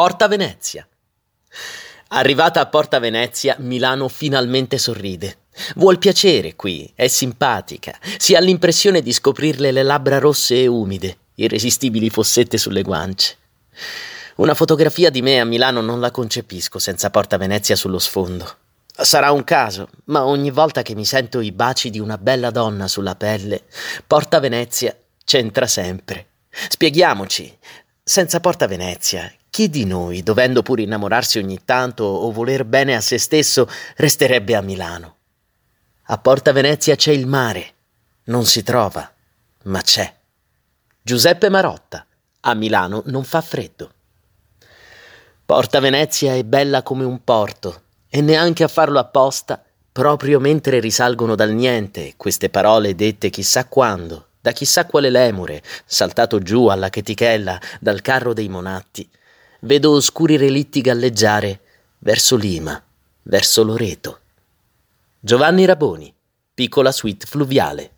Porta Venezia. Arrivata a Porta Venezia, Milano finalmente sorride. Vuol piacere qui, è simpatica, si ha l'impressione di scoprirle le labbra rosse e umide, irresistibili fossette sulle guance. Una fotografia di me a Milano non la concepisco senza Porta Venezia sullo sfondo. Sarà un caso, ma ogni volta che mi sento i baci di una bella donna sulla pelle, Porta Venezia c'entra sempre. Spieghiamoci, senza Porta Venezia, chi di noi, dovendo pure innamorarsi ogni tanto o voler bene a se stesso, resterebbe a Milano? A Porta Venezia c'è il mare, non si trova, ma c'è. Giuseppe Marotta, a Milano non fa freddo. Porta Venezia è bella come un porto, e neanche a farlo apposta, proprio mentre risalgono dal niente queste parole dette chissà quando, da chissà quale lemure, saltato giù alla chetichella dal carro dei monatti, vedo oscuri relitti galleggiare verso Lima, verso Loreto. Giovanni Raboni, piccola suite fluviale.